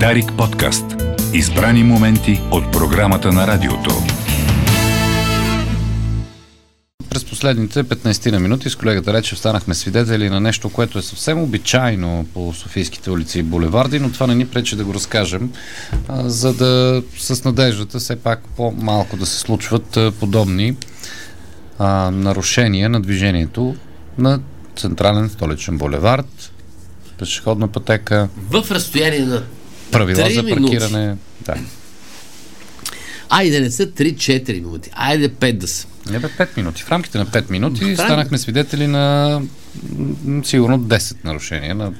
Дарик подкаст. Избрани моменти от програмата на радиото. През последните 15 на минути с колегата Речев станахме свидетели на нещо, което е съвсем обичайно по Софийските улици и булеварди, но това не ни пречи да го разкажем, а, за да с надеждата все пак по-малко да се случват а, подобни а, нарушения на движението на Централен столичен булевард, пешеходна пътека, В разстояние на правила за минути. паркиране. Да. Айде не са 3-4 минути, айде 5 да са. Не бе 5 минути. В рамките на 5 минути рам- станахме свидетели на сигурно 10 нарушения. На,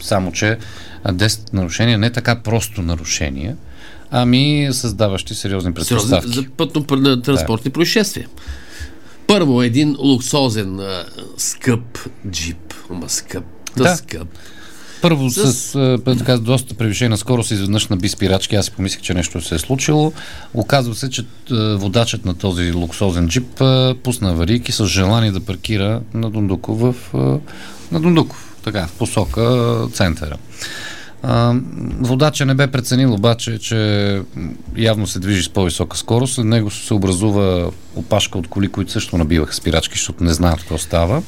само, че а, 10 нарушения не така просто нарушения, ами създаващи сериозни предпоставки. за пътно-транспортни происшествия. Първо, един луксозен, а, скъп джип. Ама скъп, да. Да. скъп. Първо с- с, така, доста превишена скорост изведнъж наби спирачки. Аз си помислих, че нещо се е случило. Оказва се, че водачът на този луксозен джип пусна аварийки с желание да паркира на Дундуков в, на Дундуков, така, в посока центъра. А, водача не бе преценил обаче, че явно се движи с по-висока скорост. След него се образува опашка от коли, които също набиваха спирачки, защото не знаят какво става.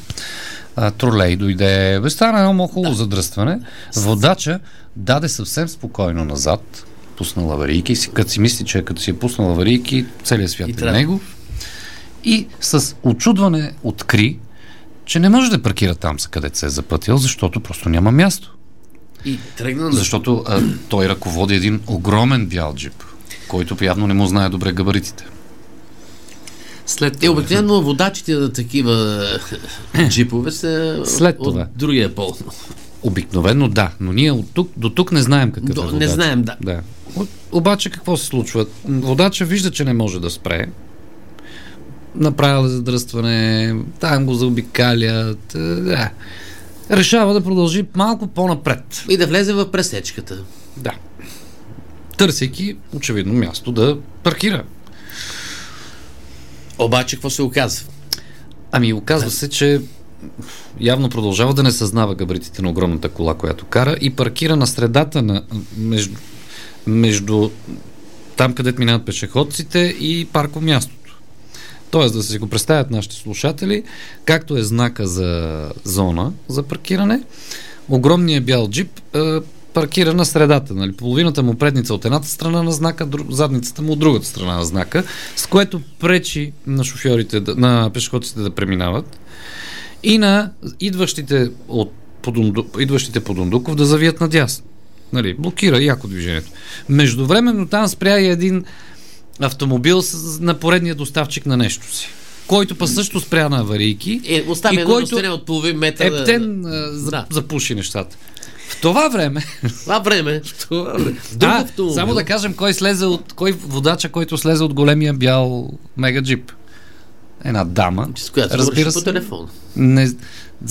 А, тролей дойде. Бе, стана едно хубаво задръстване. Водача даде съвсем спокойно назад, пуснал аварийки, като си мисли, че като си е пуснал аварийки, целият свят И е трябва. него. И с очудване откри, че не може да паркира там, за където се е запътил, защото просто няма място. И тръгна на... Защото а, той ръководи един огромен бял джип, който явно не му знае добре габаритите. След... Е, обикновено водачите на такива джипове са След от това. другия пол. Обикновено да, но ние от тук, до тук не знаем какъв До- е не водач. знаем, да. да. Обаче какво се случва? Водача вижда, че не може да спре. Направил е задръстване, там го заобикалят. е, Да. Решава да продължи малко по-напред. И да влезе в пресечката. Да. Търсейки, очевидно, място да паркира. Обаче, какво се оказва? Ами, оказва се, че явно продължава да не съзнава габаритите на огромната кола, която кара и паркира на средата на между, между там, където минават пешеходците и паркомястото. Тоест да си го представят нашите слушатели, както е знака за зона за паркиране, огромният бял джип е, паркира на средата, нали? половината му предница от едната страна на знака, дру... задницата му от другата страна на знака, с което пречи на шофьорите, да, на пешеходците да преминават и на идващите, от, по Дунду, идващите по Дундуков да завият надясно. Нали, блокира яко движението. Междувременно там спря и един автомобил с, на поредния доставчик на нещо си, който пък също спря на аварийки Е, остави и който от половин метър. Ептен Да. запуши нещата. В това време, Това време. това време Друг а, автомобил. само да кажем кой слезе от кой водача, който слезе от големия бял мега джип. Една дама. С която разбира се по се, телефон. не,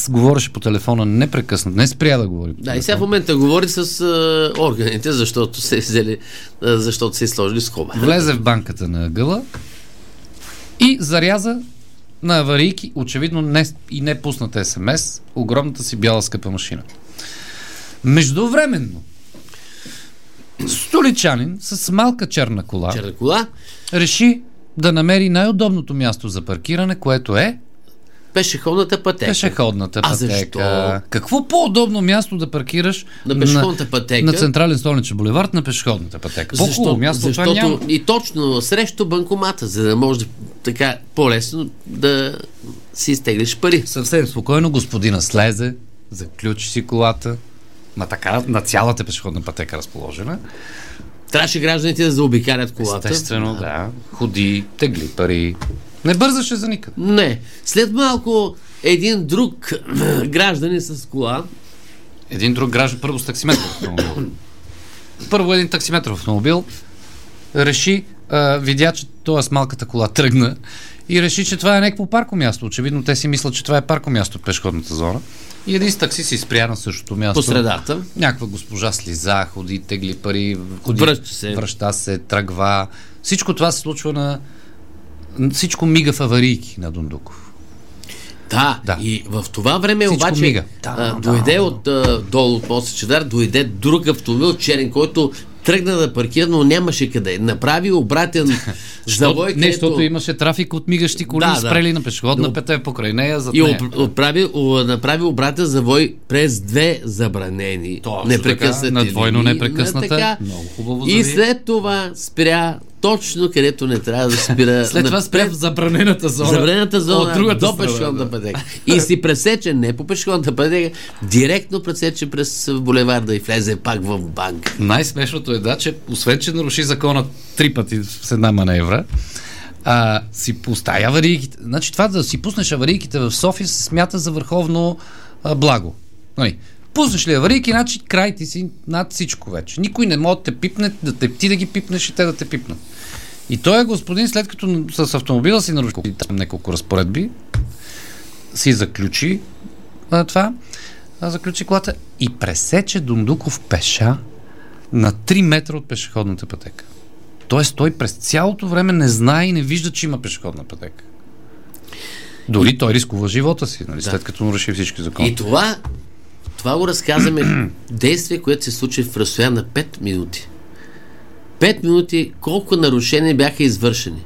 говореше по телефона непрекъснато, не спря да говори. Да, и сега в телефона. момента говори с а, органите, защото се взели, а, защото се сложили скоба. Влезе в банката на гъла и заряза на аварийки, очевидно не, и не пусната СМС, огромната си бяла скъпа машина. Междувременно, столичанин с малка черна кола Черна кола, реши да намери най-удобното място за паркиране, което е пешеходната пътека. пешеходната А пътека. защо? Какво по-удобно място да паркираш На пешеходната пътека? на Централен столичен булевард на пешеходната пътека? По-хубаво място от това защото няма. и точно срещу банкомата, за да може така по-лесно да си изтеглиш пари. Съвсем спокойно господина слезе, заключи си колата, на така, на цялата пешеходна пътека разположена. Трябваше гражданите да заобикалят колата. Естествено, да. Ходи, тегли пари. Не бързаше за никъде. Не. След малко един друг гражданин с кола Един друг граждан, първо с таксиметров автомобил. Първо един таксиметров автомобил реши, а, видя, че това с малката кола тръгна и реши, че това е някакво парко място. Очевидно те си мислят, че това е парко място в пешеходната зона. И един с такси си спря на същото място. по средата. Някаква госпожа слиза, ходи, тегли пари, ходи, Връща се. връща се, тръгва. Всичко това се случва на... Всичко мига в аварийки на Дундуков. Да, Да. и в това време Всичко обаче мига. а, Да, дойде да. от а, долу от моста Чедар, дойде друг автомобил черен, който тръгна да паркира, но нямаше къде. Направи обратен завой, не, защото имаше трафик от мигащи коли, Да, да. спрели на пешеходна Но- пета покрай нея, зад и нея. отправи, направи обратен завой през две забранени, Точно непрекъснати така, на двойно непрекъсната. на така. Много хубаво И след това спря точно където не трябва да спира. След това спря в забранената зона. Забранената зона от другата до страна, пешеходна да. пътека. И си пресече не по пешеходната пътека, директно пресече през булеварда и влезе пак в банк. Най-смешното е да, че освен, че наруши закона три пъти с една маневра, а, си поставя аварийките. Значи това да си пуснеш аварийките в София се смята за върховно а, благо. Нали? Пуснеш ли аварийки, значи край ти си над всичко вече. Никой не може да те пипне, да те, ти да ги пипнеш и те да те пипнат. И той е господин, след като с автомобила си наруши там няколко разпоредби, си заключи а, това, а, заключи колата и пресече Дундуков пеша на 3 метра от пешеходната пътека. Тоест той през цялото време не знае и не вижда, че има пешеходна пътека. Дори той рискува живота си, нали, след като наруши всички закони. И това, това го разказваме действие, което се случи в разстояние на 5 минути. 5 минути колко нарушения бяха извършени.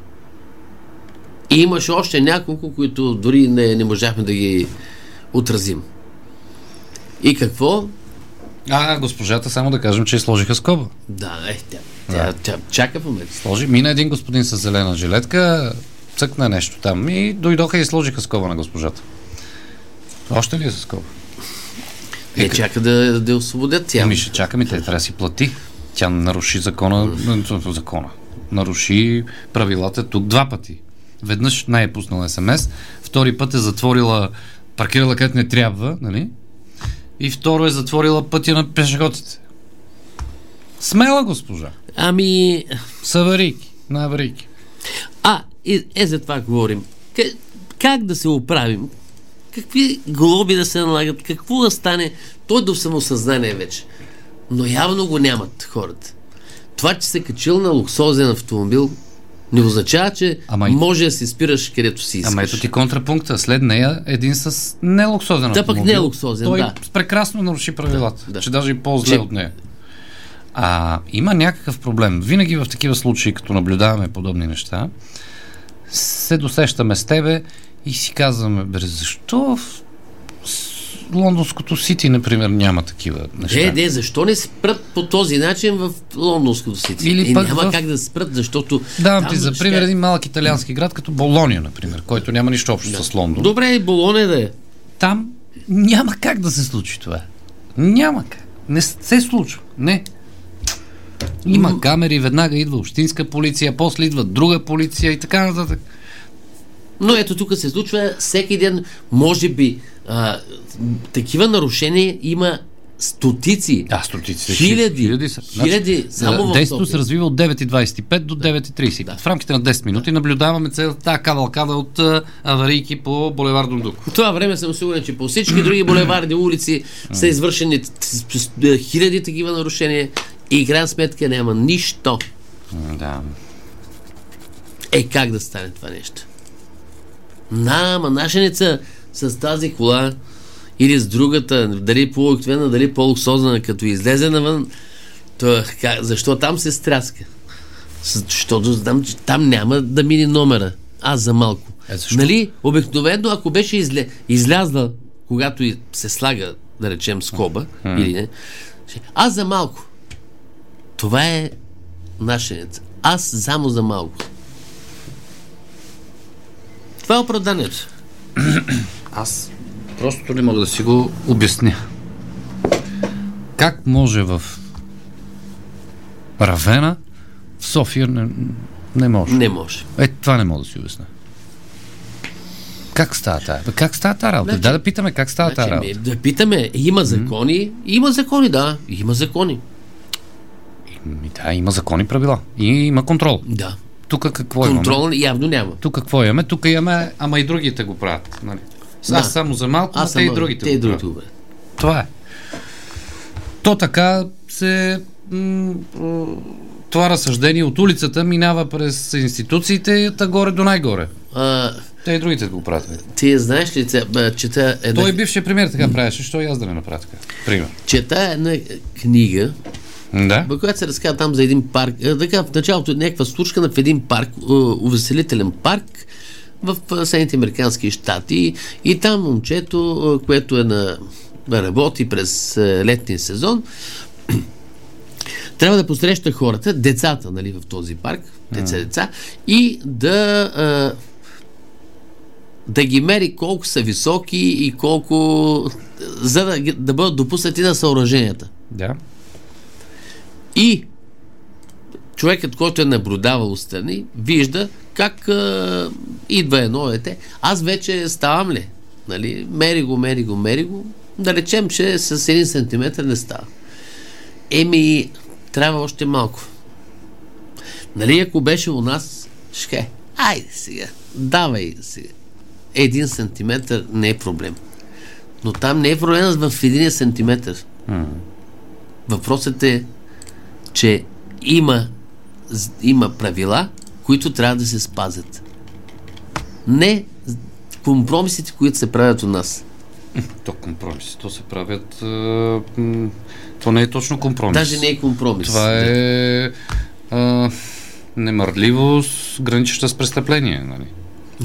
И имаше още няколко, които дори не, не можахме да ги отразим. И какво? А, госпожата, само да кажем, че сложиха скоба. Да, е, тя, тя, тя чака в момента. Сложи, мина един господин с зелена жилетка, цъкна нещо там и дойдоха и сложиха скоба на госпожата. Още ли е с скоба? Не чака да, да освободят тя. Ами ще чакаме, те трябва да си плати. Тя наруши закона, закона. Наруши правилата тук два пъти. Веднъж не е пуснала СМС, втори път е затворила, паркирала където не трябва, нали? И второ е затворила пътя на пешеходците. Смела госпожа. Ами, С аварийки. На аварийки. А, е, е за това говорим. Как да се оправим? Какви глоби да се налагат? Какво да стане? Той до самосъзнание вече. Но явно го нямат хората. Това, че се качил на луксозен автомобил, не означава, че Ама може да си спираш където си искаш. Ама ето ти контрапункта. След нея един с нелуксозен Да, пък автомобил. не е луксозен, Той да. прекрасно наруши правилата. Да, да. Че даже и по-зле Че- от нея. А има някакъв проблем. Винаги в такива случаи, като наблюдаваме подобни неща, се досещаме с тебе и си казваме, бе, защо в лондонското Сити, например, няма такива неща? Не, не, защо не спрат по този начин в лондонското сити? Или е, пък няма в- как да спрат, защото... Давам там ти за ще- пример един малък италиански град, като Болония, например, който няма нищо общо с Лондон. Добре, и Болоне да е. там няма как да се случи това. Няма как. Не се случва. Не. Има камери, веднага идва общинска полиция, после идва друга полиция и така нататък. Но ето тук се случва всеки ден, може би, а, такива нарушения има стотици. Да, стотици. Хиляди. Хиляди са. Хиляди само в Действието се развива от 9.25 до 9.30. Да. В рамките на 10 минути наблюдаваме цялата кавалкада от аварийки по булевар Дундук. В това време съм сигурен, че по всички други булеварди, улици са извършени т- хиляди такива нарушения и крайна сметка няма нищо. Да. Е, как да стане това нещо? На, ама нашеница с тази кола или с другата, дали по-обикновена, дали по-луксозна, като излезе навън, то, как, защо там се стряска? Защото знам, че там няма да мине номера. Аз за малко. Е, защо? Нали, обикновено, ако беше изля... излязла, когато се слага, да речем, скоба, или не, аз за малко. Това е нашеница. Аз само за малко. Това е оправданието. Аз просто не мога да си го обясня. Как може в Равена, в София не, не може. Не може. Е, това не мога да си обясня. Как става тая? Бе, Как става тая работа? Значи- да, да питаме как става Значи, работа. ми, да питаме, има закони, има закони, да, има закони. Ми, да, има закони правила. И има контрол. Да. Тук какво имаме? Контрол явно няма. Тук какво имаме? Тук имаме, ама и другите го правят. Нали? Да. Аз само за малко, Аз а те и другите те и го правят. другите. го правят. Това е. То така се... М- м- това разсъждение от улицата минава през институциите и горе до най-горе. А, Те и другите го правят. Ти знаеш ли, чета една, Той бившия премьер така правеше, що и аз да не направя така. Пример. чета една книга, Да. в която се разказва там за един парк. Така, в началото е някаква случка в един парк, увеселителен парк в Съединените Американски щати и там момчето, което е на работи през летния сезон, трябва да посреща хората, децата, нали, в този парк, деца, деца, и да а, да ги мери колко са високи и колко за да, да бъдат допуснати на съоръженията. Да. И човекът, който е наблюдавал отстрани, вижда как а, идва едно дете. Аз вече ставам ли? Нали? Мери го, мери го, мери го. Да речем, че с един сантиметр не става. Еми, трябва още малко. Нали, ако беше у нас, ще айде сега, давай сега. Един сантиметр не е проблем. Но там не е проблем в един сантиметр. Въпросът е, че има, има правила, които трябва да се спазят. Не компромисите, които се правят у нас. То компромиси. То се правят... То не е точно компромис. Даже не е компромис. Това е а, немърливост, граничеща с престъпление. Нали?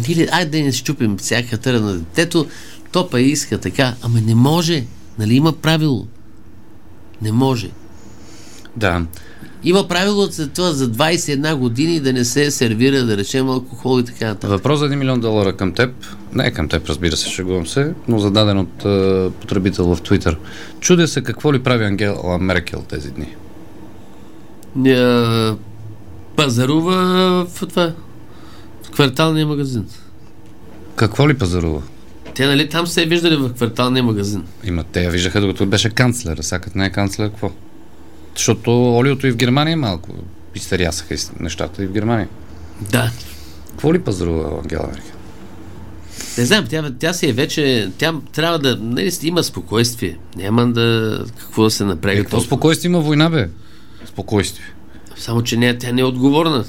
Или, айде да не щупим всяка търа на детето, то па иска така. Ама не може. Нали има правило? Не може. Да. Има правило за това за 21 години да не се сервира, да речем, алкохол и така нататък. Въпрос за 1 милион долара към теб. Не към теб, разбира се, шегувам се, но зададен от а, потребител в Твитър. Чудя се какво ли прави Ангела Меркел тези дни. Ня, пазарува в това в кварталния магазин. Какво ли пазарува? Те нали там се е виждали в кварталния магазин. Има, те я виждаха докато беше канцлер, като не е канцлер, какво? Защото олиото и в Германия малко изтерясаха из- нещата и в Германия. Да. Какво ли пазарува Ангела Меркел? Не знам, тя, тя си е вече, тя трябва да, нали, има спокойствие. Няма да, какво да се Е, напряга. какво толкова. спокойствие има война, бе? Спокойствие. Само, че не, тя не е отговорна.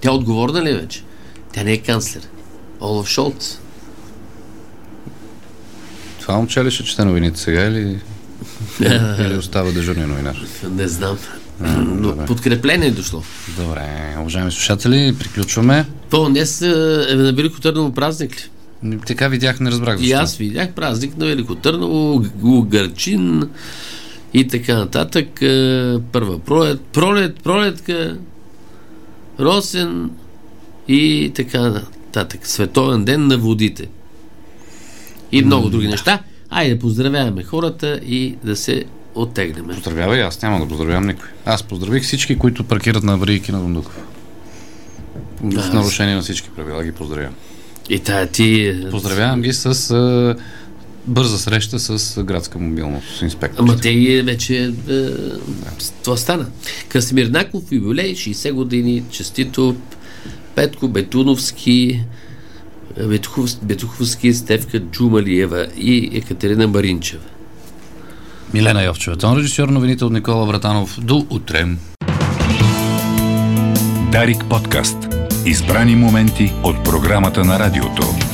Тя отговорна ли е вече? Тя не е канцлер. Олаф Шолц. Това момче ли ще чете новините сега или, или остава дежурния новинар? Не знам. Но добре. подкрепление е дошло. Добре, уважаеми слушатели, приключваме. То днес е е на Велико Търново празник ли? Така видях, не разбрах И защо. аз видях празник на Велико Търново, Гърчин и така нататък. Е, Първа пролет, пролет, пролетка, Росен и така нататък. Световен ден на водите. И много други неща. Айде, поздравяваме хората и да се оттегнем. Поздравявай, аз няма да поздравявам никой. Аз поздравих всички, които паркират на аварийки на Дундуков. В аз- нарушение на всички правила ги поздравявам. И тая ти... е, Поздравявам ги с а, бърза среща с градска мобилност, с инспектор. Ама те ги вече... Е, това стана. Красимир Наков, юбилей, 60 години, честито, Петко Бетуновски, Бетухов, Бетуховски, Стевка Джумалиева и Екатерина Маринчева. Милена Йовчева, тон режисьор новините от Никола Братанов. До утре. Дарик подкаст. Избрани моменти от програмата на радиото.